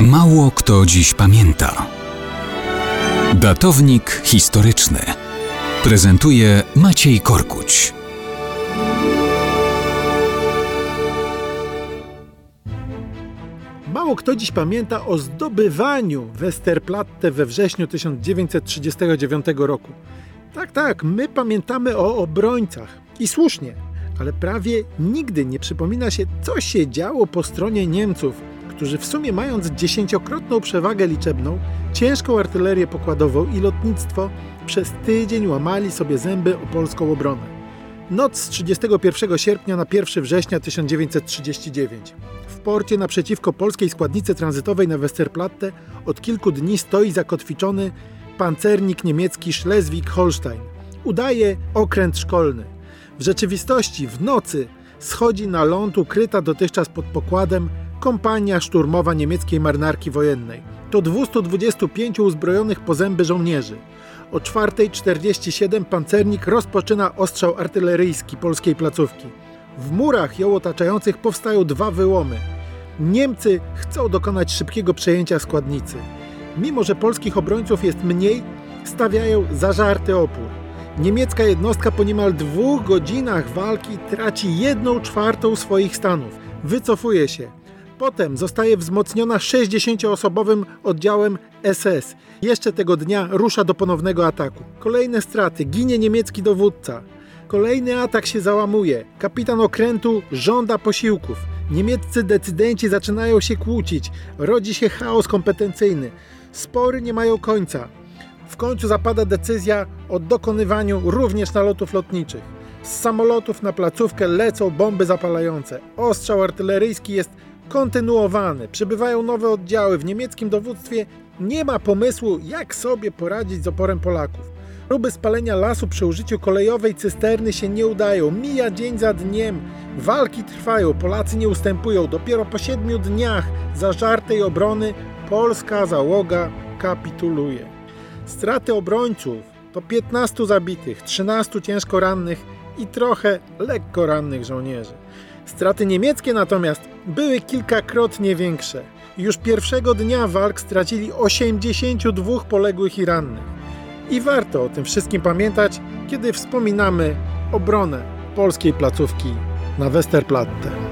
Mało kto dziś pamięta. Datownik historyczny prezentuje Maciej Korkuć. Mało kto dziś pamięta o zdobywaniu Westerplatte we wrześniu 1939 roku. Tak, tak, my pamiętamy o obrońcach. I słusznie, ale prawie nigdy nie przypomina się, co się działo po stronie Niemców, którzy w sumie mając dziesięciokrotną przewagę liczebną, ciężką artylerię pokładową i lotnictwo, przez tydzień łamali sobie zęby o polską obronę. Noc z 31 sierpnia na 1 września 1939. W porcie naprzeciwko polskiej składnicy tranzytowej na Westerplatte od kilku dni stoi zakotwiczony pancernik niemiecki Schleswig-Holstein. Udaje okręt szkolny. W rzeczywistości w nocy schodzi na ląd ukryta dotychczas pod pokładem kompania szturmowa niemieckiej marynarki wojennej. To 225 uzbrojonych po zęby żołnierzy. O 4.47 pancernik rozpoczyna ostrzał artyleryjski polskiej placówki. W murach ją otaczających powstają dwa wyłomy. Niemcy chcą dokonać szybkiego przejęcia składnicy. Mimo, że polskich obrońców jest mniej, stawiają zażarty opór. Niemiecka jednostka po niemal dwóch godzinach walki traci jedną czwartą swoich stanów. Wycofuje się. Potem zostaje wzmocniona 60-osobowym oddziałem SS. Jeszcze tego dnia rusza do ponownego ataku. Kolejne straty, ginie niemiecki dowódca. Kolejny atak się załamuje. Kapitan okrętu żąda posiłków. Niemieccy decydenci zaczynają się kłócić. Rodzi się chaos kompetencyjny. Spory nie mają końca. W końcu zapada decyzja o dokonywaniu również nalotów lotniczych. Z samolotów na placówkę lecą bomby zapalające. Ostrzał artyleryjski jest kontynuowany. Przybywają nowe oddziały. W niemieckim dowództwie nie ma pomysłu, jak sobie poradzić z oporem Polaków. Próby spalenia lasu przy użyciu kolejowej cysterny się nie udają. Mija dzień za dniem. Walki trwają. Polacy nie ustępują. Dopiero po siedmiu dniach zażartej obrony polska załoga kapituluje. Straty obrońców to 15 zabitych, 13 ciężko rannych i trochę lekko rannych żołnierzy. Straty niemieckie natomiast były kilkakrotnie większe. Już pierwszego dnia walk stracili 82 poległych i rannych. I warto o tym wszystkim pamiętać, kiedy wspominamy obronę polskiej placówki na Westerplatte.